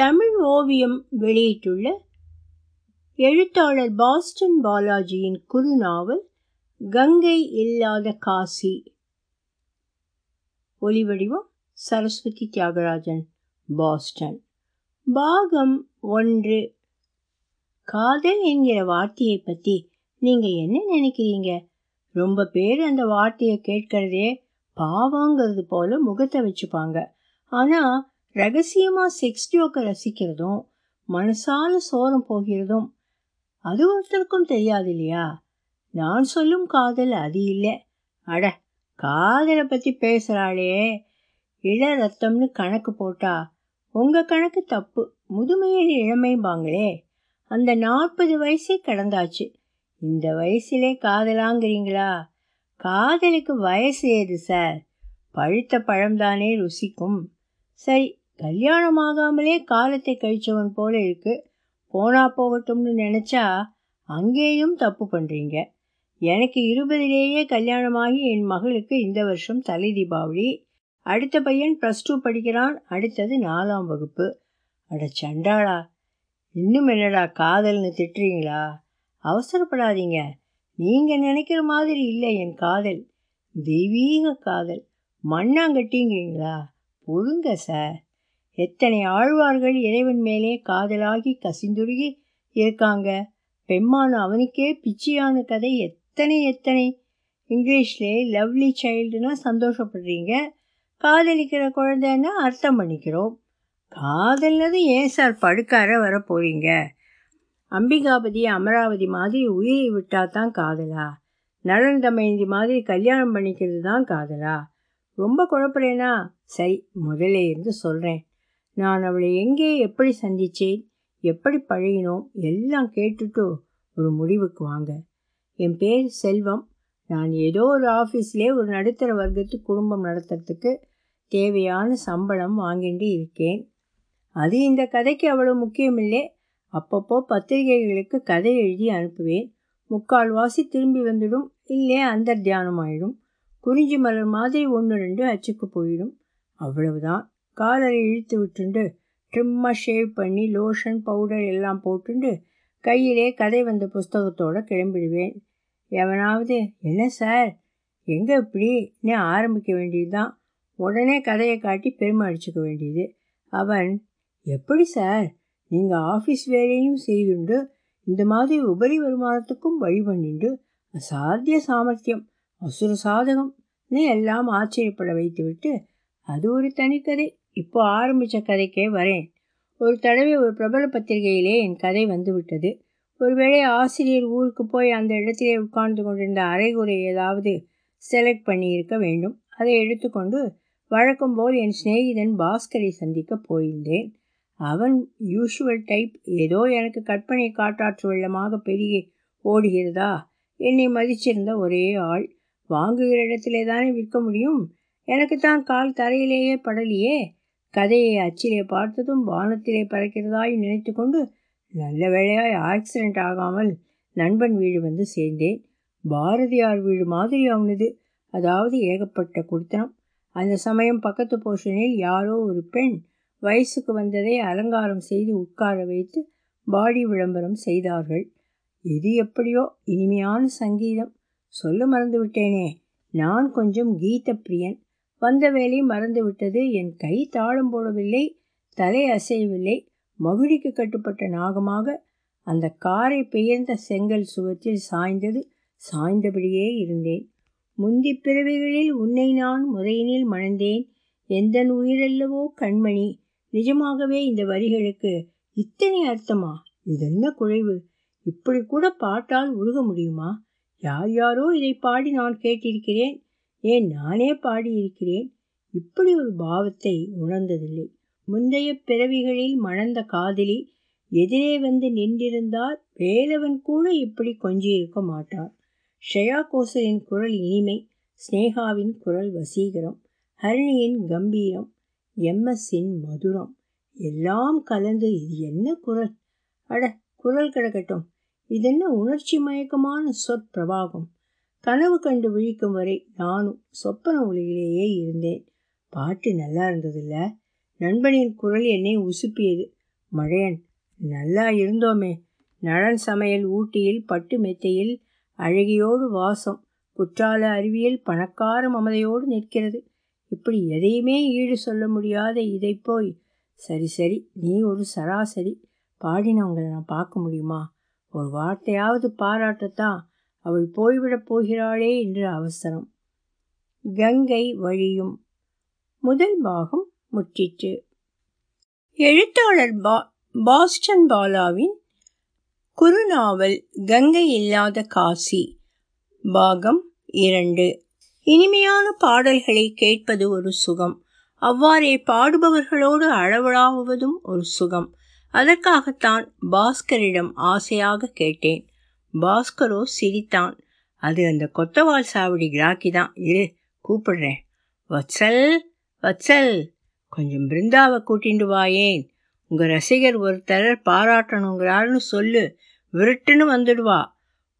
தமிழ் ஓவியம் வெளியிட்டுள்ள எழுத்தாளர் பாஸ்டன் பாலாஜியின் குறுநாவல் கங்கை இல்லாத காசி. ஒலிவடிவம் சரஸ்வதி தியாகராஜன் பாஸ்டன். பாகம் ஒன்று. காதல் என்கிற வார்த்தையை பற்றி நீங்கள் என்ன நினைக்கிறீங்க? ரொம்ப பேர் அந்த வார்த்தையை கேட்கறதே பாவங்கிறது போல முகத்தை வச்சுப்பாங்க. ஆனால் ரகசியமாக செக்ஸ் ஜோக்கை ரசிக்கிறதும் மனசால சோரம் போகிறதும் அது ஒருத்தருக்கும் தெரியாது இல்லையா? நான் சொல்லும் காதல் அது இல்லை. அட காதலை பற்றி பேசுகிறாளே இள ரத்தம்னு கணக்கு போட்டா உங்கள் கணக்கு தப்பு. முதுமையில் இளமைம்பாங்களே. அந்த நாற்பது வயசே கடந்தாச்சு. இந்த வயசுலே காதலாங்கிறீங்களா? காதலுக்கு வயசு ஏது சார்? பழுத்த பழம்தானே ருசிக்கும். சரி கல்யாணமாகாமலே காலத்தை கழிச்சவன் போல இருக்கு. போனா போகட்டும்னு நினச்சா அங்கேயும் தப்பு பண்ணுறீங்க எனக்கு இருபதிலேயே கல்யாணமாகி என் மகளுக்கு இந்த வருஷம் தலை தீபாவளி. அடுத்த பையன் ப்ளஸ் டூ படிக்கிறான். அடுத்தது நாலாம் வகுப்பு. அட சண்டாளா இன்னும் என்னடா காதல்னு திட்டுறீங்களா? அவசரப்படாதீங்க. நீங்கள் நினைக்கிற மாதிரி இல்லை என் காதல். தெய்வீக காதல். மண்ணாங்கட்டிங்கிறீங்களா? பொறுங்க சார். எத்தனை ஆழ்வார்கள் இறைவன் மேலே காதலாகி கசிந்துருகி இருக்காங்க? பெம்மான அவனுக்கே பிச்சியான கதை. எத்தனை எத்தனை? இங்கிலீஷில் லவ்லி சைல்டுனா சந்தோஷப்படுறீங்க. காதலிக்கிற குழந்தைன்னா அர்த்தம் பண்ணிக்கிறோம். காதல்னது ஏன் சார் படுக்கார வர போகிறீங்க அம்பிகாபதி அமராவதி மாதிரி உயிரை விட்டால் தான் காதலா? நலன் தமயந்தி மாதிரி கல்யாணம் பண்ணிக்கிறது தான் காதலா? ரொம்ப குழப்பறேனா? சரி முதல்ல இருந்து சொல்கிறேன் நான் அவளை எங்கே எப்படி சந்தித்தேன் எப்படி பழகினோம் எல்லாம் கேட்டுட்டு ஒரு முடிவுக்கு வாங்க. என் பேர் செல்வம். நான் ஏதோ ஒரு ஆஃபீஸ்லேயே ஒரு நடுத்தர வர்க்கத்து குடும்பம் நடத்துறதுக்கு தேவையான சம்பளம் வாங்கிட்டு இருக்கேன். அது இந்த கதைக்கு அவ்வளோ முக்கியமில்லை. அப்பப்போ பத்திரிகைகளுக்கு கதை எழுதி அனுப்புவேன். முக்கால்வாசி திரும்பி வந்துடும். இல்லை அந்தர்த்தியானம் ஆயிடும் குறிஞ்சி மலர் மாதிரி ஒன்று ரெண்டு அச்சுக்கு போயிடும். அவ்வளவுதான். காலரை இழுத்து விட்டுண்டு. ட்ரிம்மாக ஷேவ் பண்ணி லோஷன் பவுடர் எல்லாம் போட்டுண்டு கையிலே கதை வந்த புஸ்தகத்தோடு கிளம்பிடுவேன். எவனாவது என்ன சார் எங்கே இப்படின்னு ஆரம்பிக்க வேண்டியது தான் உடனே கதையை காட்டி பெருமை அடிச்சுக்க வேண்டியது. அவன் எப்படி சார் நீங்கள் ஆஃபீஸ் வேலையும் செய்துண்டு இந்த மாதிரி உபரி வருமானத்துக்கும் வழி பண்ணிண்டு அசாத்திய சாமர்த்தியம் அசுர சாதகம்னு எல்லாம் ஆச்சரியப்பட வைத்துவிட்டு அது ஒரு தனிக்கதை. இப்போ ஆரம்பித்த கதைக்கே வரேன். ஒரு தடவை ஒரு பிரபல பத்திரிகையிலே என் கதை வந்து விட்டது ஒருவேளை ஆசிரியர் ஊருக்கு போய் அந்த இடத்திலே உட்கார்ந்து கொண்டிருந்த அரைகுறை ஏதாவது செலக்ட் பண்ணியிருக்க வேண்டும். அதை எடுத்துக்கொண்டு வழக்கம் போல் என் சிநேகிதன் பாஸ்கரை சந்திக்க போயிருந்தேன். அவன் யூஷுவல் டைப் ஏதோ எனக்கு கற்பனை காட்டாற்று வெள்ளமாக பெருகி ஓடுகிறதா? என்னை மதிச்சிருந்த ஒரே ஆள். வாங்குகிற இடத்திலே தானே விற்க முடியும்? எனக்கு தான் கால் தரையிலேயே படலையே. கதையை அச்சிலே பார்த்ததும் வானத்திலே பறக்கிறதாய் நினைத்து கொண்டு நல்ல வேளையாய் ஆக்சிடெண்ட் ஆகாமல் நண்பன் வீடு வந்து சேர்ந்தேன். பாரதியார் வீடு மாதிரி அவனது அதாவது ஏகப்பட்ட குடித்தனம். அந்த சமயம் பக்கத்து போர்ஷனில் யாரோ ஒரு பெண் வயசுக்கு வந்ததை அலங்காரம் செய்து உட்கார வைத்து பாடி விளம்பரம் செய்தார்கள். எது எப்படியோ இனிமையான சங்கீதம். சொல்ல மறந்து விட்டேனே. நான் கொஞ்சம் கீத பிரியன் வந்த வேலை மறந்துவிட்டது என் கை தாளம் போடவில்லை தலை அசையவில்லை. மகுடிக்கு கட்டுப்பட்ட நாகமாக அந்த காரை பெயர்ந்த செங்கல் சுவத்தில் சாய்ந்தது சாய்ந்தபடியே இருந்தேன். முந்தி பிறவிகளில் உன்னை நான் முறையினில் மணந்தேன். எந்த உயிரல்லவோ கண்மணி நிஜமாகவே இந்த வரிகளுக்கு இத்தனை அர்த்தமா? இதென்ன குழைவு? இப்படி கூட பாட்டால் உருக முடியுமா? யார் யாரோ இதை பாடி நான் கேட்டிருக்கிறேன். ஏன் நானே பாடியிருக்கிறேன்? இப்படி ஒரு பாவத்தை உணர்ந்ததில்லை. முந்தைய பிறவிகளில் மணந்த காதலி எதிரே வந்து நின்றிருந்தால் வேலவன் கூட இப்படி கொஞ்சியிருக்க மாட்டார். ஷ்ரேயா கோசலின் குரல் இனிமை ஸ்னேகாவின் குரல் வசீகரம் ஹரிணியின் கம்பீரம் எம்எஸ்ஸின் மதுரம் எல்லாம் கலந்து இது என்ன குரல்? அட குரல் கிடக்கட்டும். இதென்ன உணர்ச்சி மயக்கமான சொற்பிரவாகம் கனவு கண்டு விழிக்கும் வரை நானும் சொப்பன உலகிலேயே இருந்தேன். பாட்டு நல்லா இருந்ததில்ல. நண்பனின் குரல் என்னை உசுப்பியது. மழையன் நல்லா இருந்தோமே. நலன் சமையல் ஊட்டியில் பட்டு மெத்தையில் அழகியோடு வாசம். குற்றால அறிவியல் பணக்கார மமதையோடு நிற்கிறது. இப்படி எதையுமே ஈடு சொல்ல முடியாத இதை போய். சரி சரி நீ ஒரு சராசரி. பாடினவங்களை நான் பார்க்க முடியுமா? ஒரு வார்த்தையாவது பாராட்டத்தான். அவள் போய்விடப் போகிறாளே என்று அவசரம். கங்கை வழியும். முதல் பாகம் முற்றிற்று. எழுத்தாளர் பா பாஸ்டன் பாலாவின் குறுநாவல் கங்கை இல்லாத காசி பாகம் இரண்டு. இனிமையான பாடல்களை கேட்பது ஒரு சுகம். அவ்வாறே பாடுபவர்களோடு அளவலாவதும் ஒரு சுகம். அதற்காகத்தான் பாஸ்கரிடம் ஆசையாக கேட்டேன். பாஸ்கரோ சிரித்தான். அது அந்த கொத்தவால் சாவடி கிராக்கி தான் இரு கூப்பிடுறேன். வத்சல் வத்சல். கொஞ்சம் பிருந்தாவை கூட்டிண்டு வாயேன் உங்க ரசிகர் ஒருத்தர் பாராட்டணுங்கிறாருன்னு சொல்லு. விருட்டுன்னு வந்துடுவா.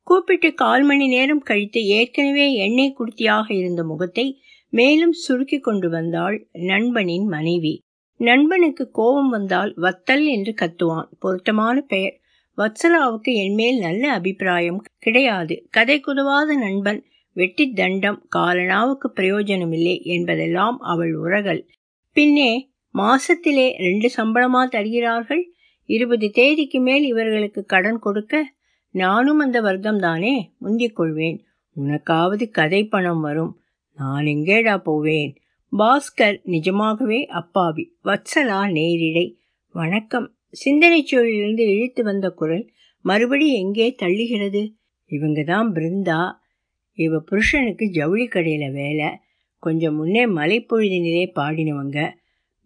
கூப்பிட்டு கால் மணி நேரம் கழித்து ஏற்கனவே எண்ணெய் குடுத்தியாக இருந்த முகத்தை மேலும் சுருக்கி கொண்டு வந்தாள் நண்பனின் மனைவி. நண்பனுக்கு கோபம் வந்தால் வத்தல் என்று கத்துவான். பொருத்தமான பெயர். வத்சலாவுக்கு என்மேல் நல்ல அபிப்பிராயம் கிடையாது. கதை குதவாத நண்பன் வெட்டி தண்டம் காலனாவுக்கு பிரயோஜனமில்லை என்பதெல்லாம் அவள் உரகல். பின்னே மாசத்திலே ரெண்டு சம்பளமா தருகிறார்கள்? இருபது தேதிக்கு மேல் இவர்களுக்கு கடன் கொடுக்க நானும் அந்த வர்க்கம் தானே முந்திக் கொள்வேன். உனக்காவது கதை பணம் வரும். நான் எங்கேடா போவேன்? பாஸ்கர் நிஜமாகவே அப்பாவி. வத்சலா நேரிடை. வணக்கம். சிந்தனை சூழலிலிருந்து இழுத்து வந்த குரல் மறுபடி எங்கே தள்ளுகிறது? இவங்க தான் பிருந்தா. இவ புருஷனுக்கு ஜவுளி கடையில் வேலை. கொஞ்சம் முன்னே மலைப்பொழுதினிலே பாடினவங்க.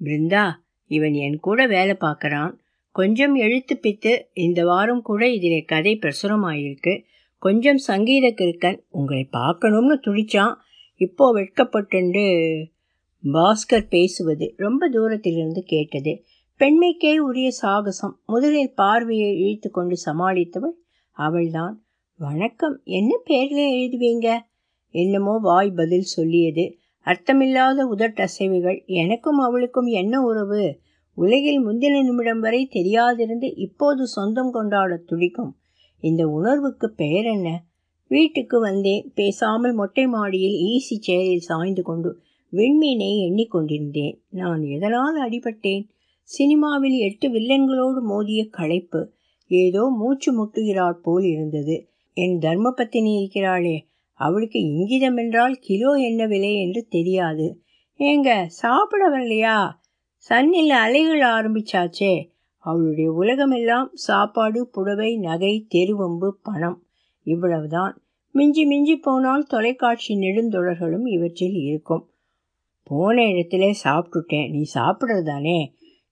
பிருந்தா இவன் என் கூட வேலை பார்க்குறான். கொஞ்சம் எழுத்து பித்து இந்த வாரம் கூட இதிலே கதை பிரசுரமாயிருக்கு. கொஞ்சம் சங்கீத கிருக்கன் உங்களை பார்க்கணும்னு துடிச்சான். இப்போ வெட்கப்பட்டுண்டு பாஸ்கர் பேசுவது ரொம்ப தூரத்திலிருந்து கேட்டது. பெண்மைக்கே உரிய சாகசம். முதலில் பார்வையை இழுத்து கொண்டு சமாளித்தவள் அவள்தான். வணக்கம். என்ன பேரில் எழுதுவீங்க? என்னமோ வாய் பதில் சொல்லியது. அர்த்தமில்லாத உதட்டசைவுகள். எனக்கும் அவளுக்கும் என்ன உறவு? உலகில் முந்தின நிமிடம் வரை தெரியாதிருந்து இப்போது சொந்தம் கொண்டாட துடிக்கும். இந்த உணர்வுக்கு பெயர் என்ன? வீட்டுக்கு வந்தேன். பேசாமல் மொட்டை மாடியில் ஈசி சேரில் சாய்ந்து கொண்டு விண்மீனை எண்ணிக்கொண்டிருந்தேன் நான் எதனால் அடிபட்டேன்? சினிமாவில் எட்டு வில்லன்களோடு மோதிய களைப்பு ஏதோ மூச்சு முட்டுகிறாள் போல் இருந்தது. என் தர்மபத்தினி இருக்கிறாளே அவளுக்கு இங்கிதம் என்றால் கிலோ என்ன விலை என்று தெரியாது. ஏங்க சாப்பிட வரலையா? சன்னில் அலைகள் ஆரம்பிச்சாச்சே. அவளுடைய உலகமெல்லாம் சாப்பாடு புடவை நகை தெருவம்பு பணம் இவ்வளவுதான். மிஞ்சி மிஞ்சி போனால் தொலைக்காட்சி நெடுந்தொடர்களும் இவற்றில் இருக்கும். போன இடத்துல சாப்பிட்டுட்டேன். நீ சாப்பிட்றது தானே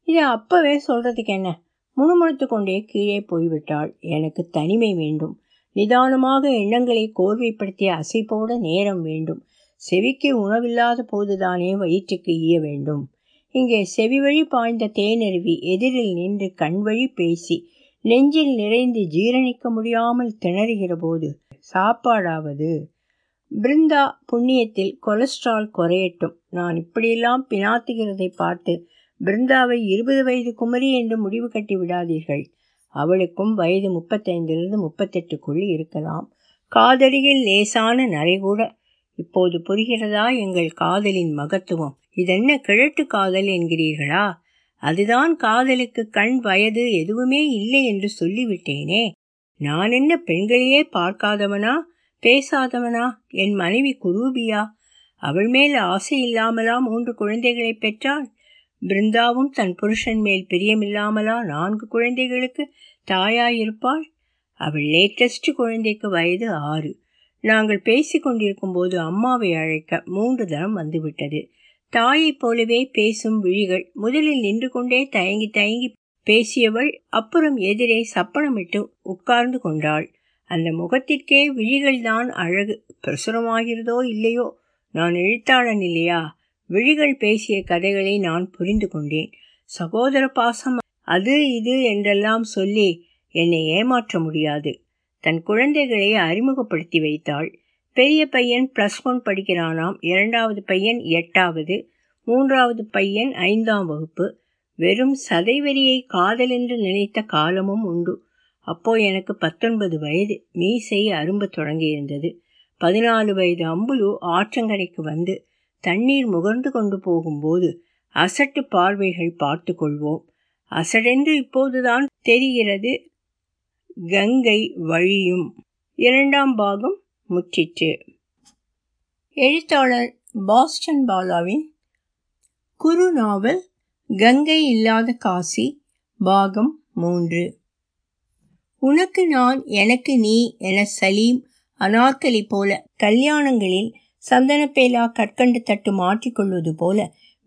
இதை அப்பவே சொல்றதுக்கு என்ன? முணுமுணுத்து கொண்டே கீழே போய்விட்டாள். எனக்கு தனிமை வேண்டும். நிதானமாக எண்ணங்களை கோர்வைப்படுத்திய அசைப்போட நேரம் வேண்டும். செவிக்கு உணவில்லாத போதுதானே வயிற்றுக்கு ஈய வேண்டும். இங்கே செவி வழி பாய்ந்த தேனருவி எதிரில் நின்று கண்வழி பேசி நெஞ்சில் நிறைந்து ஜீரணிக்க முடியாமல் திணறுகிற போது சாப்பாடாவது? பிருந்தா புண்ணியத்தில் கொலஸ்ட்ரால் குறையட்டும். நான் இப்படியெல்லாம் பினாத்துகிறதை பார்த்து பிருந்தாவை இருபது வயது குமரி என்று முடிவு கட்டி விடாதீர்கள். அவளுக்கும் வயது முப்பத்தைந்திலிருந்து முப்பத்தெட்டுக்குள் இருக்கலாம். காதலியில் லேசான நரைகூட இப்போது புரிகிறதா எங்கள் காதலின் மகத்துவம்? இதென்ன கிழட்டு காதல் என்கிறீர்களா? அதுதான் காதலுக்கு கண் வயது எதுவுமே இல்லை என்று சொல்லிவிட்டேனே. நான் என்ன பெண்களையே பார்க்காதவனா? பேசாதவனா? என் மனைவி குரூபியா? அவள் மேல் ஆசை இல்லாமலா மூன்று குழந்தைகளை பெற்றாள்? பிருந்தாவும் தன் புருஷன் மேல் பிரியமில்லாமலா நான்கு குழந்தைகளுக்கு தாயாயிருப்பாள்? அவள் லேட்டஸ்ட் குழந்தைக்கு வயது ஆறு. நாங்கள் பேசி கொண்டிருக்கும் போது அம்மாவை அழைக்க மூன்று தரம் வந்துவிட்டது. தாயைப் போலவே பேசும் விழிகள் முதலில் நின்று கொண்டே தயங்கி தயங்கி பேசியவள் அப்புறம் எதிரே சப்பனமிட்டு உட்கார்ந்து கொண்டாள். அந்த முகத்திற்கே விழிகள்தான் அழகு. பிரசுரமாகிறதோ இல்லையோ? நான் எழுத்தாளன் இல்லையா? விழிகள் பேசிய கதைகளை நான் புரிந்து கொண்டேன். சகோதர பாசம் அது இது என்றெல்லாம் சொல்லி என்னை ஏமாற்ற முடியாது. தன் குழந்தைகளை அறிமுகப்படுத்தி வைத்தாள். பெரிய பையன் ப்ளஸ் ஒன் படிக்கிறானாம். இரண்டாவது பையன் எட்டாவது. மூன்றாவது பையன் ஐந்தாம் வகுப்பு. வெறும் சதைவெறியை காதல் என்று நினைத்த காலமும் உண்டு. அப்போ எனக்கு பத்தொன்பது வயது. மீசை அரும்ப தொடங்கியிருந்தது. பதினாலு வயது அம்புலு ஆற்றங்கரைக்கு வந்து தண்ணீர் முகர்ந்து கொண்டு போகும்போது அசட்டு பார்வைகள் பார்த்து கொள்வோம். அசடென்று இப்போதுதான் தெரிகிறது. கங்கை வழியும் இரண்டாம் பாகம் முற்றிற்று. எழுத்தாளர் பாஸ்டன் பாலாவின் குறு நாவல் கங்கை இல்லாத காசி பாகம் மூன்று. உனக்கு நான் எனக்கு நீ என சலீம் அனார்கலி போல கல்யாணங்களில் சந்தனப்பேலா கற்கண்டு தட்டு மாற்றிக்கொள்வது போல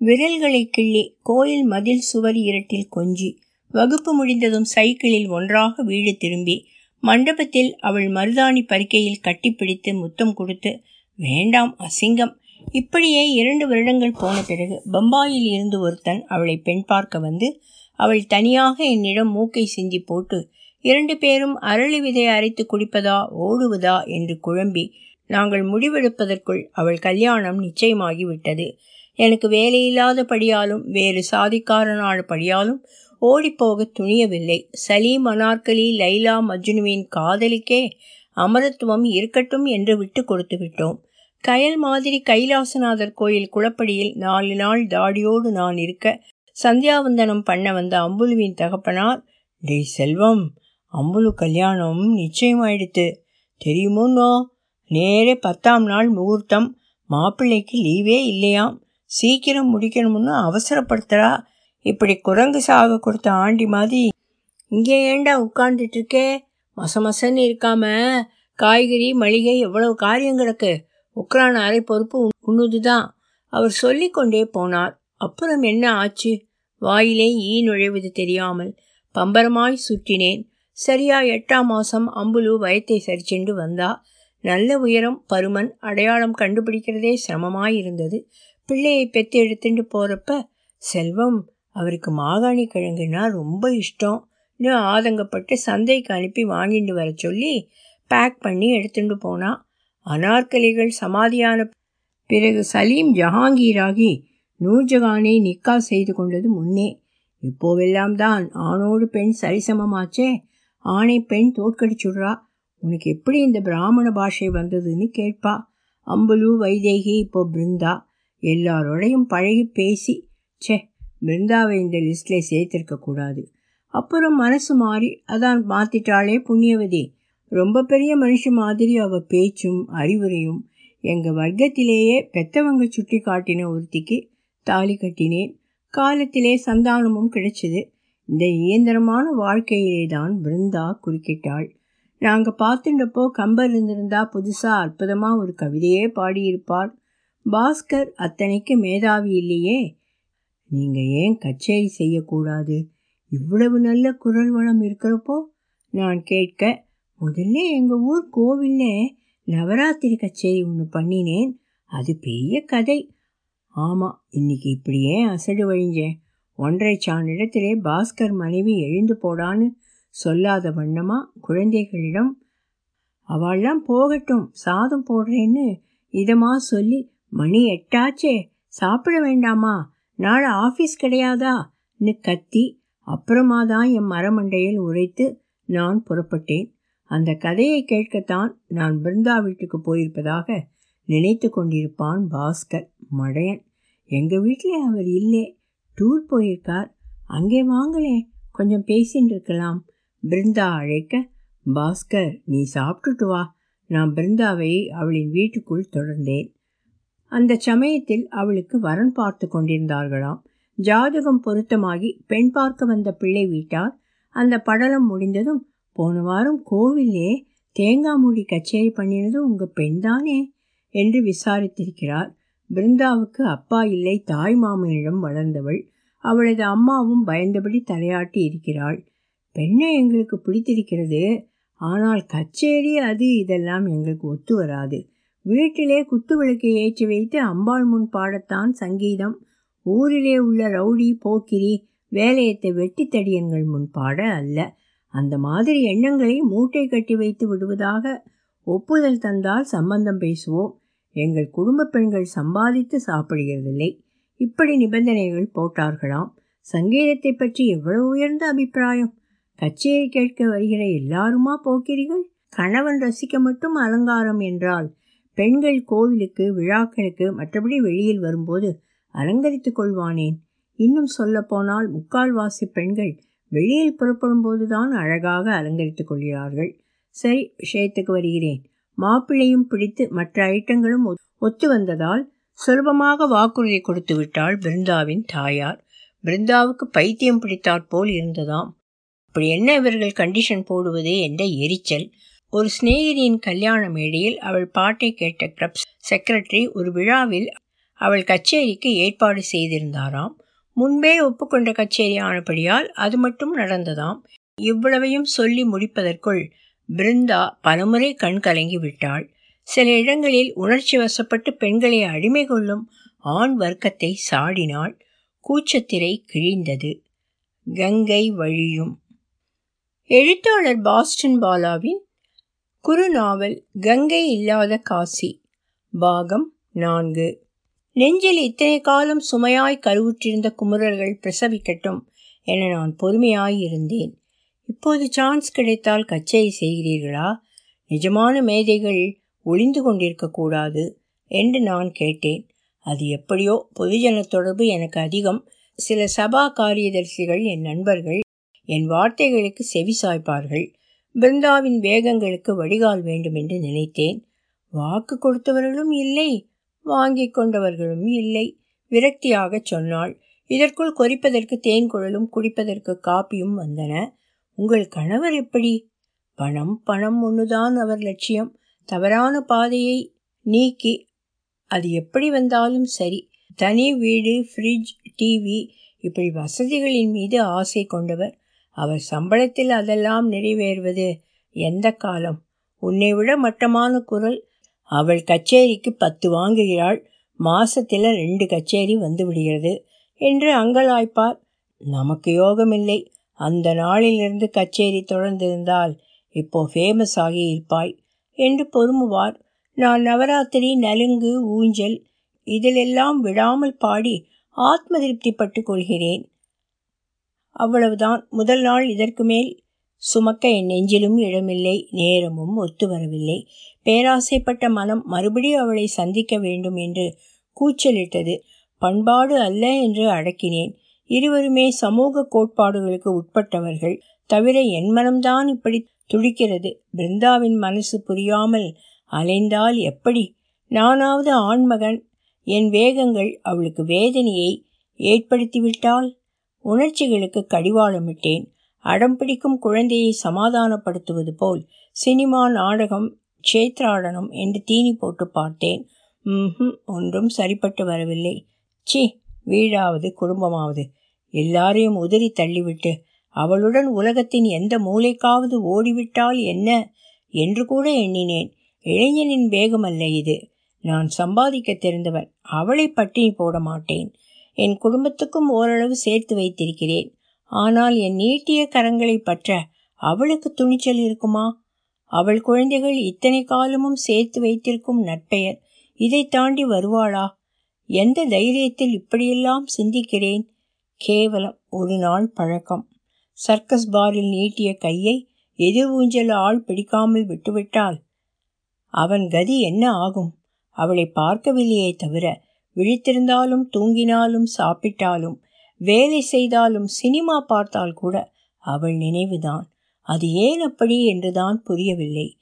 விரல்களை கிள்ளி கோயில் மதில் சுவர் இரட்டில் கொஞ்சி வகுப்பு முடிந்ததும் சைக்கிளில் ஒன்றாக வீடு திரும்பி மண்டபத்தில் அவள் மருதாணி பறிக்கையில் கட்டிப்பிடித்து முத்தம் கொடுத்து வேண்டாம் அசிங்கம். இப்படியே இரண்டு வருடங்கள் போன பிறகு பம்பாயில் இருந்து ஒருத்தன் அவளை பெண் பார்க்க வந்து அவள் தனியாக என்னிடம் மூக்கை சிந்தி போட்டு இரண்டு பேரும் அரளி விதை அரைத்து குடிப்பதா ஓடுவதா? என்று குழம்பி நாங்கள் முடிவெடுப்பதற்குள் அவள் கல்யாணம் நிச்சயமாகிவிட்டது. எனக்கு வேலையில்லாதபடியாலும் வேறு சாதிக்காரனான படியாலும் ஓடிப்போக துணியவில்லை. சலீம் அனார்கலி லைலா மஜ்னுவின் காதலிக்கே அமரத்துவம் இருக்கட்டும் என்று விட்டு கொடுத்து விட்டோம். கயல் மாதிரி கைலாசநாதர் கோயில் குளப்படியில் நாலு நாள் தாடியோடு நான் இருக்க சந்தியாவந்தனம் பண்ண வந்த அம்புலுவின் தகப்பனார் டேய் செல்வம் அம்புலு கல்யாணம் நிச்சயமாயிடுத்து. தெரியுமோன்னோ நேரே பத்தாம் நாள் முகூர்த்தம். மாப்பிள்ளைக்கு லீவே இல்லையாம். சீக்கிரம் முடிக்கணும்னு அவசரப்படுத்துறா. இப்படி குரங்கு சாக கொடுத்த ஆண்டி மாதிரி இங்கே ஏண்டா உட்காந்துட்டு இருக்கே மசமசன்னு இருக்காம. காய்கறி மளிகை எவ்வளவு காரியம் கிடக்கு. உக்ரான் அரை பொறுப்பு உண்ணுதுதான் அவர் சொல்லிக்கொண்டே போனார். அப்புறம் என்ன ஆச்சு? வாயிலே ஈ நுழைவது தெரியாமல் பம்பரமாய் சுற்றினேன். சரியா எட்டாம் மாசம் அம்புலு வயத்தை சரிச்சென்று வந்தா நல்ல உயரம் பருமன் அடையாளம் கண்டுபிடிக்கிறதே சிரமமாயிருந்தது. பிள்ளையை பெத்து எடுத்துட்டு போறப்ப செல்வம் அவருக்கு மாகாணி கிழங்குனா ரொம்ப இஷ்டம்னு ஆதங்கப்பட்டு சந்தைக்கு அனுப்பி வாங்கிட்டு வர சொல்லி பேக் பண்ணி எடுத்துட்டு போனா அனார்கலிகள் சமாதியான பிறகு சலீம் ஜஹாங்கீராகி நூர்ஜஹானை நிக்கா செய்து கொண்டது முன்னே. இப்போவெல்லாம் தான் ஆணோடு பெண் சரிசமமாச்சே. ஆணை பெண் தோற்கடிச்சுடுறா. உனக்கு எப்படி இந்த பிராமண பாஷை வந்ததுன்னு கேட்பா. அம்புலு வைதேகி இப்போ பிருந்தா. எல்லாரோடையும் பழகி பேசி. ச்சே பிருந்தாவை இந்த லிஸ்டில் சேர்த்திருக்க கூடாது. அப்புறம் மனசு மாறி அதான் மாத்திட்டாளே புண்ணியவதி. ரொம்ப பெரிய மனுஷ மாதிரி அவ பேச்சும் அறிவுரையும் எங்க வர்க்கத்திலேயே பெத்தவங்க சுட்டி காட்டின ஒருத்திக்கு தாலி கட்டினேன். காலத்திலே சந்தானமும் கிடைச்சது. இந்த இயந்திரமான வாழ்க்கையிலே தான் பிருந்தா குறுக்கிட்டாள். நாங்க பார்த்துட்டப்போ கம்பர் இருந்திருந்தா புதுசா அற்புதமா ஒரு கவிதையே பாடியிருப்பார். பாஸ்கர் அத்தனைக்கு மேதாவி இல்லையே. நீங்க ஏன் கச்சேரி செய்யக்கூடாது? இவ்வளவு நல்ல குரல் வளம் இருக்கிறப்போ? நான் கேட்க முதல்ல எங்க ஊர் கோவில்ல நவராத்திரி கச்சேரி ஒன்று பண்ணினேன். அது பெரிய கதை. ஆமா இன்னைக்கு இப்படியே அசடு வழிஞ்சேன். ஒன்றரை சானிடத்திலே பாஸ்கர் மனைவி எழுந்து போடான்னு சொல்லாத வண்ணமா குழந்தைகளிடம் அவள்லாம் போகட்டும் சாதம் போடுறேன்னு இதமா சொல்லி மணி எட்டாச்சே சாப்பிட வேண்டாமா? நாளை ஆஃபீஸ் கிடையாதான்னு கத்தி அப்புறமா தான் என் மரமண்டையில் உரைத்து நான் புறப்பட்டேன். அந்த கதையை கேட்கத்தான் நான் பிருந்தா வீட்டுக்கு போயிருப்பதாக நினைத்து கொண்டிருப்பான் பாஸ்கர் மடையன். எங்கள் வீட்டில் அவர் இல்லை டூர் போயிருக்கார். அங்கே வாங்களேன் கொஞ்சம் பேசின்னு இருக்கலாம் பிருந்தா அழைக்க பாஸ்கர் நீ சாப்பிட்டுட்டு வா. நான் பிருந்தாவை அவளின் வீட்டுக்குள் தொடர்ந்தேன். அந்த சமயத்தில் அவளுக்கு வரன் பார்த்து கொண்டிருந்தார்களாம். ஜாதகம் பொருத்தமாகி பெண் பார்க்க வந்த பிள்ளை வீட்டார். அந்த படலம் முடிந்ததும் போன வாரம் கோவிலே தேங்காய் மூடி கச்சேரி பண்ணினது உங்க பெண்தானே என்று விசாரித்திருக்கிறார். பிருந்தாவுக்கு அப்பா இல்லை தாய் மாமனிடம் வளர்ந்தவள். அவளது அம்மாவும் பயந்தபடி தலையாட்டி இருக்கிறாள். பெண்ணை எங்களுக்கு பிடித்திருக்கிறது. ஆனால் கச்சேரி அது இதெல்லாம் எங்களுக்கு ஒத்து வராது. வீட்டிலே குத்து விளக்கை ஏற்றி வைத்து அம்பாள் முன் பாடத்தான் சங்கீதம். ஊரிலே உள்ள ரவுடி போக்கிரி வேலையத்தை வெட்டித்தடியன்கள் முன் பாட அல்ல. அந்த மாதிரி எண்ணங்களை மூட்டை கட்டி வைத்து விடுவதாக ஒப்புதல் தந்தால் சம்பந்தம் பேசுவோம். எங்கள் குடும்ப பெண்கள் சம்பாதித்து சாப்பிடுகிறதில்லை. இப்படி நிபந்தனைகள் போட்டார்களாம். சங்கீதத்தை பற்றி எவ்வளவு உயர்ந்த அபிப்பிராயம்? கச்சேரி கேட்க வருகிற எல்லாருமா போக்கிறீர்கள் கணவன் ரசிக்க மட்டும் அலங்காரம் என்றால் பெண்கள் கோவிலுக்கு விழாக்களுக்கு மற்றபடி வெளியில் வரும்போது அலங்கரித்து கொள்வானேன். இன்னும் சொல்லப்போனால் முக்கால்வாசி பெண்கள் வெளியில் புறப்படும் போதுதான் அழகாக அலங்கரித்துக் கொள்கிறார்கள். சரி விஷயத்துக்கு வருகிறேன். மாப்பிள்ளையும் பிடித்து மற்ற ஐட்டங்களும் ஒத்து வந்ததால் சுலபமாக வாக்குறுதி கொடுத்து விட்டாள் பிருந்தாவின் தாயார். பிருந்தாவுக்கு பைத்தியம் பிடித்தாற் போல் இருந்ததாம். அப்படி என்ன இவர்கள் கண்டிஷன் போடுவது என்ற எரிச்சல். ஒரு சிநேகிதியின் கல்யாண மேடையில் அவள் பாட்டை கேட்ட கிளப் செக்ரட்டரி ஒரு விழாவில் அவள் கச்சேரிக்கு ஏற்பாடு செய்திருந்தாராம். முன்பே ஒப்புக்கொண்ட கச்சேரி ஆனபடியால் அது மட்டும் நடந்ததாம். இவ்வளவையும் சொல்லி முடிப்பதற்குள் பிருந்தா பலமுறை கண் கலங்கி விட்டாள். சில இடங்களில் உணர்ச்சி வசப்பட்டு பெண்களை அடிமை கொள்ளும் ஆண் வர்க்கத்தை சாடினாள். கூச்சத்திரை கிழிந்தது. கங்கை வழியும் எழுத்தாளர் பாஸ்டன் பாலாவின் குறுநாவல் கங்கை இல்லாத காசி பாகம் நான்கு. நெஞ்சில் இத்தனை காலம் சுமையாய் கருவுற்றிருந்த குமுறல்கள் பிரசவிக்கட்டும் என நான் பொறுமையாய் இருந்தேன். இப்போது சான்ஸ் கிடைத்தால் கச்சேரி செய்கிறீர்களா? நிஜமான மேதைகள் ஒளிந்து கொண்டிருக்கக்கூடாது என்று நான் கேட்டேன். அது எப்படியோ பொதுஜன தொடர்பு எனக்கு அதிகம். சில சபா காரியதர்சிகள் என் நண்பர்கள் என் வார்த்தைகளுக்கு செவி சாய்ப்பார்கள். பிருந்தாவின் வேகங்களுக்கு வடிகால் வேண்டும் என்று நினைத்தேன். வாக்கு கொடுத்தவர்களும் இல்லை வாங்கி கொண்டவர்களும் இல்லை விரக்தியாக சொன்னாள். இதற்குள் கொறிப்பதற்கு தேன் குழலும் குடிப்பதற்கு காப்பியும் வந்தன. உங்கள் கணவர் எப்படி? பணம் பணம் ஒன்றுதான் அவர் லட்சியம். தவறான பாதையை நீக்கி அது எப்படி வந்தாலும் சரி. தனி வீடு ஃப்ரிட்ஜ் டிவி இப்படி வசதிகளின் மீது ஆசை கொண்டவர். அவர் சம்பளத்தில் அதெல்லாம் நிறைவேறுவது எந்த காலம்? உன்னை விட மட்டமான குரல். அவள் கச்சேரிக்கு பத்து வாங்குகிறாள். மாசத்தில் ரெண்டு கச்சேரி வந்து விடுகிறது என்று அங்கலாய்ப்பார். நமக்கு யோகமில்லை. அந்த நாளிலிருந்து கச்சேரி தொடர்ந்திருந்தால் இப்போ ஃபேமஸ் ஆகி இருப்பாய் என்று பொறுமுவார். நான் நவராத்திரி நலுங்கு ஊஞ்சல் இதிலெல்லாம் விடாமல் பாடி ஆத்ம திருப்திப்பட்டு கொள்கிறேன். அவ்வளவுதான். முதல் நாள் இதற்கு மேல் சுமக்க என் நெஞ்சிலும் இடமில்லை நேரமும் ஒத்து வரவில்லை. பேராசைப்பட்ட மனம் மறுபடியும் அவளை சந்திக்க வேண்டும் என்று கூச்சலிட்டது. பண்பாடு அல்ல என்று அடக்கினேன். இருவருமே சமூக கோட்பாடுகளுக்கு உட்பட்டவர்கள். தவிர என் மனம்தான் இப்படி துடிக்கிறது. பிருந்தாவின் மனசு புரியாமல் அலைந்தால் எப்படி? நானாவது ஆண்மகன். என் வேகங்கள் அவளுக்கு வேதனையை ஏற்படுத்திவிட்டால்? உணர்ச்சிகளுக்கு கடிவாளமிட்டேன். அடம் பிடிக்கும் குழந்தையை சமாதானப்படுத்துவது போல் சினிமா நாடகம் சேத்ராடனம் என்று தீனி போட்டு பார்த்தேன். ம் ஒன்றும் சரிப்பட்டு வரவில்லை. சி வீடாவது குடும்பமாவது. எல்லாரையும் உதறி தள்ளிவிட்டு அவளுடன் உலகத்தின் எந்த மூளைக்காவது ஓடிவிட்டால் என்ன? என்று கூட எண்ணினேன். இளைஞனின் வேகமல்ல இது. நான் சம்பாதிக்க தெரிந்தவன். அவளை பட்டினி போட மாட்டேன் என் குடும்பத்துக்கும் ஓரளவு சேர்த்து வைத்திருக்கிறேன். ஆனால் என் நீட்டிய கரங்களை பற்ற அவளுக்கு துணிச்சல் இருக்குமா? அவள் குழந்தைகள் இத்தனை காலமும் சேர்த்து வைத்திருக்கும் நற்பெயர் இதை தாண்டி வருவாளா? எந்த தைரியத்தில் இப்படியெல்லாம் சிந்திக்கிறேன்? கேவலம் ஒரு நாள் பழக்கம். சர்க்கஸ் பாரில் நீட்டிய கையை எதிர் ஊஞ்சல் ஆள் பிடிக்காமல் விட்டுவிட்டால் அவன் கதி என்ன ஆகும்? அவளை பார்க்கவில்லையே தவிர விழித்திருந்தாலும் தூங்கினாலும் சாப்பிட்டாலும் வேலை செய்தாலும் சினிமா பார்த்தால் கூட அவள் நினைவுதான். அது ஏன் அப்படி என்றுதான் புரியவில்லை.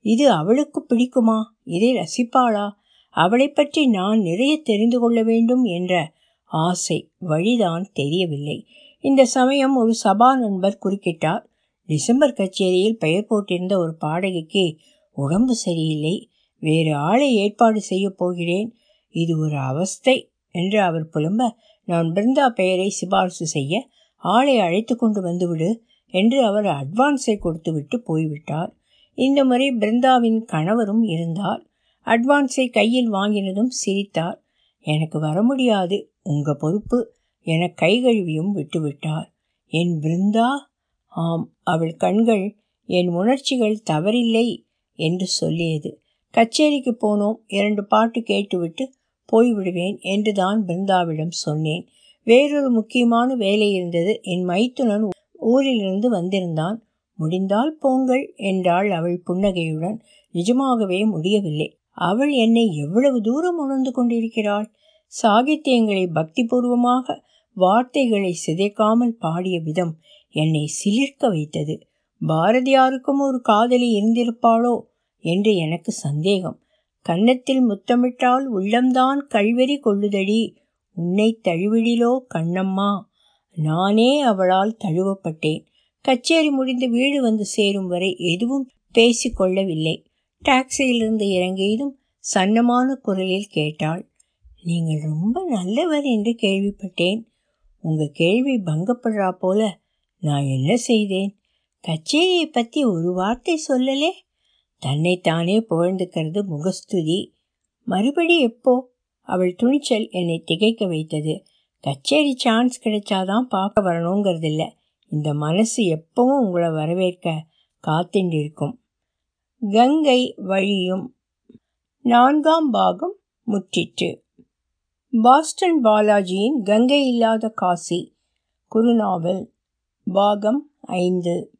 இது அவளுக்கு பிடிக்குமா? இதை ரசிப்பாளா? அவளை பற்றி நான் நிறைய தெரிந்து கொள்ள வேண்டும் என்ற ஆசை வழிதான் தெரியவில்லை. இந்த சமயம் ஒரு சபா நண்பர் குறுக்கிட்டார். டிசம்பர் கச்சேரியில் பெயர் போட்டிருந்த ஒரு பாடகிக்கு உடம்பு சரியில்லை. வேறு ஆளை ஏற்பாடு செய்ய போகிறேன். இது ஒரு அவஸ்தை என்று அவர் புலம்ப நான் பிருந்தா பெயரை சிபாரிசு செய்ய ஆளை அழைத்து கொண்டு வந்துவிடு என்று அவர் அட்வான்ஸை கொடுத்துவிட்டு போய்விட்டார். இந்த முறை பிருந்தாவின் கணவரும் இருந்தார். அட்வான்ஸை கையில் வாங்கினதும் சிரித்தார். எனக்கு வர முடியாது. உங்க பொறுப்பு. என கை கழுவியும் விட்டுவிட்டார். என் பிருந்தா? ஆம். அவள் கண்கள் என் உணர்ச்சிகள் தவறில்லை என்று சொல்லியது. கச்சேரிக்கு போனோம். இரண்டு பாட்டு கேட்டுவிட்டு போய்விடுவேன் என்று தான் பிருந்தாவிடம் சொன்னேன். வேறொரு முக்கியமான வேலை இருந்தது. என் மைத்துனன் ஊரிலிருந்து வந்திருந்தான். முடிந்தால் போங்கள் என்றாள் அவள் புன்னகையுடன். நிஜமாகவே முடியவில்லை. அவள் என்னை எவ்வளவு தூரம் உணர்ந்து கொண்டிருக்கிறாள். சாகித்யங்களை பக்திபூர்வமாக வார்த்தைகளை சிதைக்காமல் பாடிய விதம் என்னை சிலிர்க்க வைத்தது. பாரதியாருக்கும் ஒரு காதலி இருந்திருப்பாளோ என்று எனக்கு சந்தேகம். கன்னத்தில் முத்தமிட்டால் உள்ளம்தான் கல்வெறி கொள்ளுதடி. உன்னை தழுவிடிலோ கண்ணம்மா. நானே அவளால் தழுவப்பட்டேன். கச்சேரி முடிந்து வீடு வந்து சேரும் வரை எதுவும் பேசிக்கொள்ளவில்லை டாக்ஸியிலிருந்து இறங்கியதும் சன்னமான குரலில் கேட்டாள் நீங்கள் ரொம்ப நல்லவர் என்று கேள்விப்பட்டேன். உங்க கேள்வி பங்கப்படுறா போல நான் என்ன செய்தேன்? கச்சேரியை பற்றி ஒரு வார்த்தை சொல்லலே. தன்னைத்தானே புகழ்ந்துக்கிறது முகஸ்துதி. மறுபடி எப்போ? அவள் துணிச்சல் என்னை திகைக்க வைத்தது. கச்சேரி சான்ஸ் கிடைச்சாதான் பார்க்க வரணுங்கிறதில்ல. இந்த மனசு எப்பவும் உங்களை வரவேற்க காத்திண்டிருக்கும் கங்கை வழியும் நான்காம் பாகம் முற்றிற்று. பாஸ்டன் பாலாஜியின் கங்கை இல்லாத காசி குறுநாவல் பாகம் ஐந்து.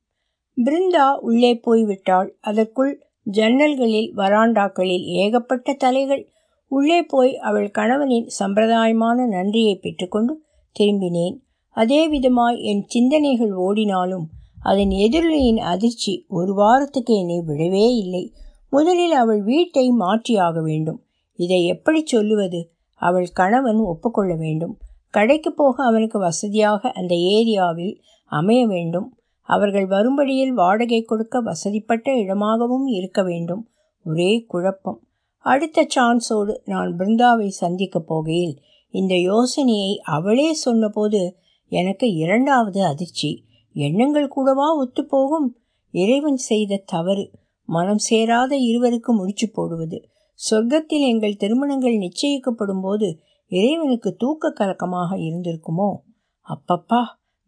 பிருந்தா உள்ளே போய்விட்டாள். அதற்குள் ஜன்னல்களில் வராண்டாக்களில் ஏகப்பட்ட தலைகள். உள்ளே போய் அவள் கணவனின் சம்பிரதாயமான நன்றியை பெற்றுக்கொண்டு திரும்பினேன். அதே விதமாய் என் சிந்தனைகள் ஓடினாலும் அதன் எதிரொலியின் அதிர்ச்சி ஒரு வாரத்துக்கு என்னை விடவே இல்லை. முதலில் அவள் வீட்டை மாற்றியாக வேண்டும். இதை எப்படி சொல்லுவது? அவள் கணவன் ஒப்புக்கொள்ள வேண்டும். கடைக்கு போக அவனுக்கு வசதியாக அந்த ஏரியாவில் அமைய வேண்டும். அவர்கள் வரும்படியில் வாடகை கொடுக்க வசதிப்பட்ட இடமாகவும் இருக்க வேண்டும். ஒரே குழப்பம். அடுத்த சான்ஸோடு நான் பிருந்தாவை சந்திக்கப் போகையில் இந்த யோசனையை அவளே சொன்னபோது எனக்கு இரண்டாவது அதிர்ச்சி. எண்ணங்கள் கூடவா ஒத்துப்போகும்? இறைவன் செய்த தவறு மனம் சேராத இருவருக்கு முடிச்சு போடுவது. சொர்க்கத்தில் எங்கள் திருமணங்கள் நிச்சயிக்கப்படும் போது இறைவனுக்கு தூக்க கலக்கமாக இருந்திருக்குமோ? அப்பப்பா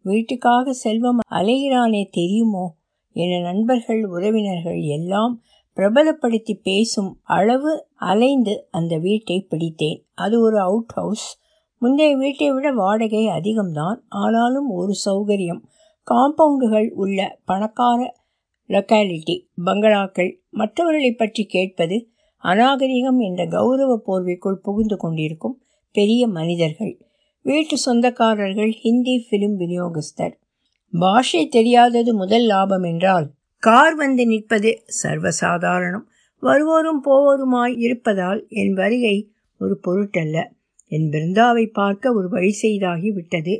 வீட்டுக்காக செல்வம் அலைகிறானே தெரியுமோ? என நண்பர்கள் உறவினர்கள் எல்லாம் பிரபலப்படுத்தி பேசும் அளவு அலைந்து அந்த வீட்டை பிடித்தேன். அது ஒரு அவுட் ஹவுஸ் முந்தைய வீட்டை விட வாடகை அதிகம்தான். ஆனாலும் ஒரு சௌகரியம். காம்பவுண்டுகள் உள்ள பணக்கார லொக்காலிட்டி பங்களாக்கள். மற்றவர்களை பற்றி கேட்பது அநாகரிகம் என்ற கௌரவ போர்வைக்குள் புகுந்து கொண்டிருக்கும் பெரிய மனிதர்கள். வீட்டு சொந்தக்காரர்கள் ஹிந்தி பிலிம் விநியோகஸ்தர். பாஷை தெரியாதது முதல் லாபம் என்றால் கார் வந்து நிற்பது சர்வசாதாரணம். வருவோரும் போவோருமாய் இருப்பதால் என் வருகை ஒரு பொருட்டல்ல. என் பிருந்தாவை பார்க்க ஒரு வழி செய்தாகி விட்டது.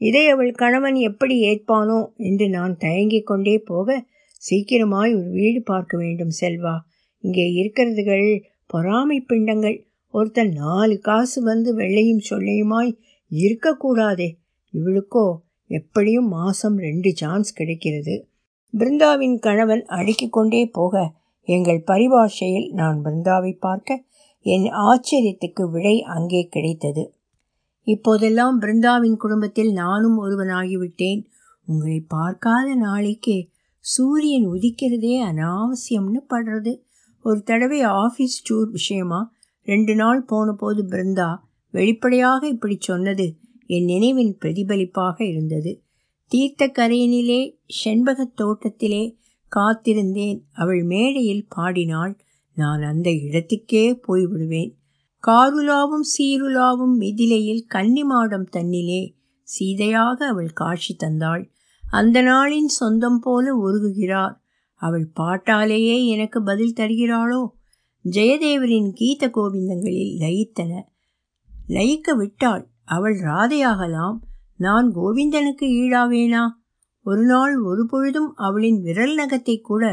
இதை அவள் கணவன் எப்படி ஏற்பானோ என்று நான் தயங்கிக் கொண்டே போக சீக்கிரமாய் ஒரு வீடு பார்க்க வேண்டும் செல்வா. இங்கே இருக்கிறதுகள் பொறாமை பிண்டங்கள். ஒருத்தன் நாலு காசு வந்து வெள்ளையும் சொல்லையுமாய் இருக்கக்கூடாதே. இவளுக்கோ எப்படியும் மாசம் ரெண்டு சான்ஸ் கிடைக்கிறது. பிருந்தாவின் கணவன் அடுக்கிக் கொண்டே போக எங்கள் பரிபாஷையில் நான் பிருந்தாவை பார்க்க என் ஆச்சரியத்துக்கு விடை அங்கே கிடைத்தது. இப்போதெல்லாம் பிருந்தாவின் குடும்பத்தில் நானும் ஒருவனாகிவிட்டேன். உங்களை பார்க்காத நாளைக்கே சூரியன் உதிக்கிறதே அனாவசியம்னு படுறது. ஒரு தடவை ஆஃபீஸ் டூர் விஷயமா ரெண்டு நாள் போன போது பிருந்தா வெளிப்படையாக இப்படி சொன்னது என் நினைவின் பிரதிபலிப்பாக இருந்தது. தீர்த்த கரையினிலே செண்பகத் தோட்டத்திலே காத்திருந்தேன். அவள் மேடையில் பாடினாள் நான் அந்த இடத்துக்கே போய்விடுவேன். காருலாவும் சீருலாவும் மிதிலையில் கன்னிமாடம் தன்னிலே சீதையாக அவள் காட்சி தந்தாள். அந்த நாளின் சொந்தம் போல உருகுகிறார். அவள் பாட்டாலேயே எனக்கு பதில் தருகிறாளோ? ஜெயதேவரின் கீத கோவிந்தங்களில் லயித்தன. லயிக்க விட்டாள் அவள் ராதையாகலாம் நான் கோவிந்தனுக்கு ஈழாவேனா ஒரு நாள் ஒரு பொழுதும் அவளின் விரல் நகத்தை கூட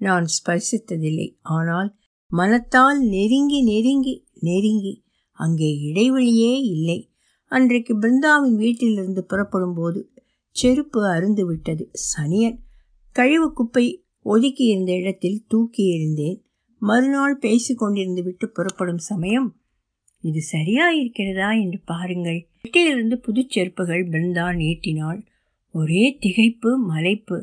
நான் ஸ்பர்சித்ததில்லை. ஆனால் மனத்தால் நெருங்கி நெருங்கி நெருங்கி அங்கே இடைவெளியே இல்லை. அன்றைக்கு பிருந்தாவின் வீட்டிலிருந்து புறப்படும் போது செருப்பு அருந்து விட்டது சனியன் கழிவு குப்பை ஒதுக்கி இருந்த இடத்தில் தூக்கி எறிந்தேன் மறுநாள் பேசிக்கொண்டிருந்து விட்டு புறப்படும் சமயம் இது சரியா இருக்கிறதா என்று பாருங்கள். வீட்டிலிருந்து புதுச்செருப்புகள் பிருந்தா நீட்டினாள். ஒரே திகைப்பு மலைப்பு.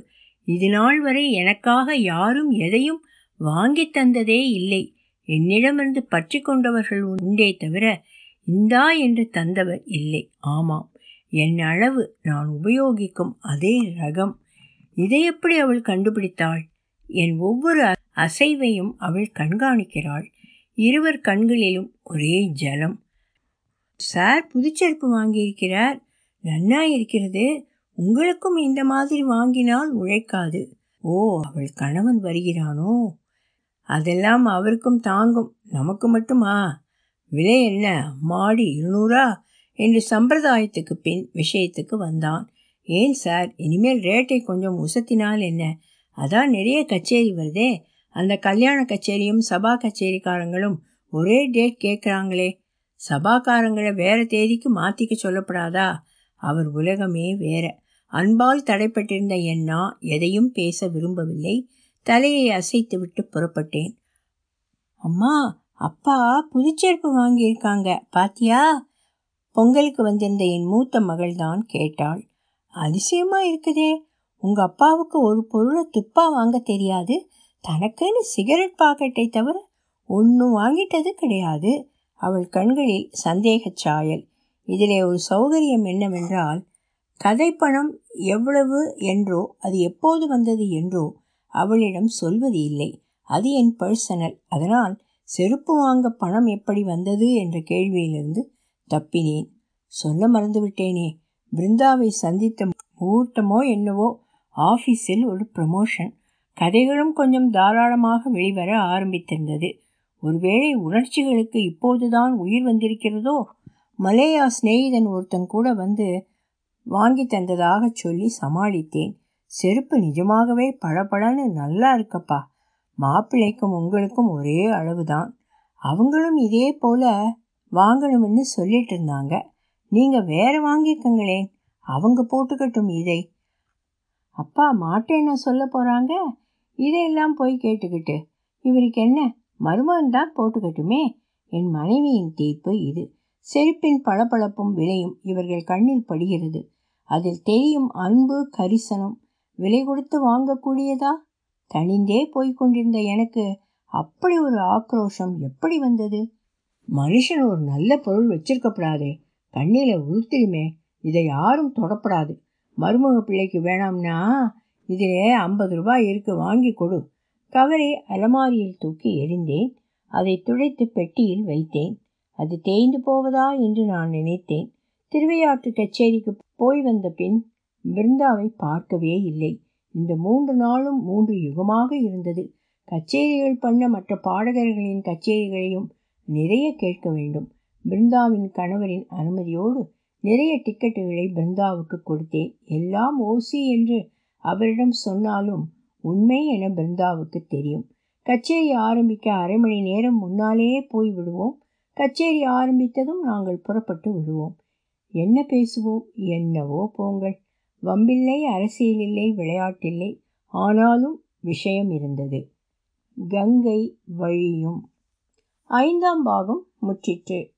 இது நாள் வரை எனக்காக யாரும் எதையும் வாங்கி தந்ததே இல்லை. என்னிடமிருந்து பற்றி கொண்டவர்கள் உண்டே தவிர இந்தா என்று தந்தவர் இல்லை. ஆமாம் என் அளவு நான் உபயோகிக்கும் அதே ரகம். இதை எப்படி அவள் கண்டுபிடித்தாள்? என் ஒவ்வொரு அசைவையும் அவள் கண்காணிக்கிறாள். இருவர் கண்களிலும் ஒரே ஜலம். சார் புதுச்செருப்பு வாங்கியிருக்கிறார். நன்னா இருக்கிறது. உங்களுக்கும் இந்த மாதிரி வாங்கினால் உழைக்காது. ஓ அவள் கணவன் வருகிறானோ? அதெல்லாம் அவருக்கும் தாங்கும். நமக்கு மட்டுமா? விலை என்ன? மாடி இருநூறா? என்று சம்பிரதாயத்துக்கு பின் விஷயத்துக்கு வந்தான். ஏன் சார்? இனிமேல் ரேட்டை கொஞ்சம் உசத்தினால் என்ன? அதான் நிறைய கச்சேரி வருதே. அந்த கல்யாண கச்சேரியும் சபா கச்சேரிக்காரங்களும் ஒரே டேட் கேட்குறாங்களே. சபாக்காரங்களை வேற தேதிக்கு மாற்றிக்க சொல்லப்படாதா? அவர் உலகமே வேற. அன்பால் தடைப்பட்டிருந்த என்னா எதையும் பேச விரும்பவில்லை. தலையை அசைத்து விட்டு புறப்பட்டேன். அம்மா அப்பா புதுச்சேர்ப்பு வாங்கியிருக்காங்க. பாத்தியா? பொங்கலுக்கு வந்திருந்த என் மூத்த மகள் தான் கேட்டாள். அதிசயமா இருக்குதே. உங்க அப்பாவுக்கு ஒரு பொருளை துப்பா வாங்க தெரியாது. தனக்குன்னு சிகரெட் பாக்கெட்டை தவிர ஒன்றும் வாங்கிட்டது கிடையாது. அவள் கண்களில் சந்தேகச் சாயல். இதிலே ஒரு சௌகரியம் என்னவென்றால் கதைப்பணம் எவ்வளவு என்றோ அது எப்போது வந்தது என்றோ அவளிடம் சொல்வது இல்லை. அது என் பர்சனல். அதனால் செருப்பு வாங்க பணம் எப்படி வந்தது என்ற கேள்வியிலிருந்து தப்பினேன். சொல்ல மறந்துவிட்டேனே. பிருந்தாவை சந்தித்த முகூர்த்தமோ என்னவோ ஆஃபீஸில் ஒரு ப்ரமோஷன் கதைகளும் கொஞ்சம் தாராளமாக வெளிவர ஆரம்பித்திருந்தது. ஒருவேளை உணர்ச்சிகளுக்கு இப்போதுதான் உயிர் வந்திருக்கிறதோ? மலேயா சிநேகிதன் ஒருத்தன் கூட வந்து வாங்கி தந்ததாக சொல்லி சமாளித்தேன். செருப்பு நிஜமாகவே பளபளன்னு நல்லா இருக்கப்பா. மாப்பிள்ளைக்கும் உங்களுக்கும் ஒரே அளவுதான். அவங்களும் இதே போல வாங்கணும்னு சொல்லிட்டு இருந்தாங்க. நீங்கள் வேற வாங்கிக்கங்களேன். அவங்க போட்டுக்கட்டும் இதை. அப்பா மாட்டேன்னு சொல்ல போகிறாங்க இதையெல்லாம் போய் கேட்டுக்கிட்டு இவருக்கு என்ன? மருமகன் தான் போட்டுக்கட்டுமே? என் மனைவியின் தீர்ப்பு இது. செருப்பின் பளபளப்பும் விலையும் இவர்கள் கண்ணில் படுகிறது. அதில் தெரியும் அன்பு கரிசனம். விலை கொடுத்து வாங்கக்கூடியதா? தனிந்தே போய்கொண்டிருந்த எனக்கு அப்படி ஒரு ஆக்ரோஷம் எப்படி வந்தது? மனுஷன் ஒரு நல்ல பொருள் வச்சிருக்கப்படாதே. கண்ணில உருத்திருமே இதை யாரும் தொடப்படாது. மருமக பிள்ளைக்கு வேணாம்னா இதிலே ஐம்பது ரூபாய் இருக்கு வாங்கி கொடு. கவரை அலமாரியில் தூக்கி எறிந்தேன். அதை துடைத்து பெட்டியில் வைத்தேன். அது தேய்ந்து போவதா என்று நான் நினைத்தேன். திருவையாற்று கச்சேரிக்கு போய் வந்த பின் பிருந்தாவை பார்க்கவே இல்லை. இந்த மூன்று நாளும் மூன்று யுகமாக இருந்தது. கச்சேரிகள் பண்ண மற்ற பாடகர்களின் கச்சேரிகளையும் நிறைய கேட்க வேண்டும். பிருந்தாவின் கணவரின் அனுமதியோடு நிறைய டிக்கெட்டுகளை பிருந்தாவுக்கு கொடுத்தேன். எல்லாம் ஓசி என்று அவரிடம் சொன்னாலும் உண்மை என பிருந்தாவுக்கு தெரியும். கச்சேரி ஆரம்பிக்க அரை மணி நேரம் முன்னாலேயே போய் விடுவோம். கச்சேரி ஆரம்பித்ததும் நாங்கள் புறப்பட்டு விடுவோம். என்ன பேசுவோம்? என்னவோ போங்கள். வம்பில்லை அரசியலில்லை விளையாட்டில்லை. ஆனாலும் விஷயம் இருந்தது. கங்கை வழியும் ஐந்தாம் பாகம் முற்றிற்று.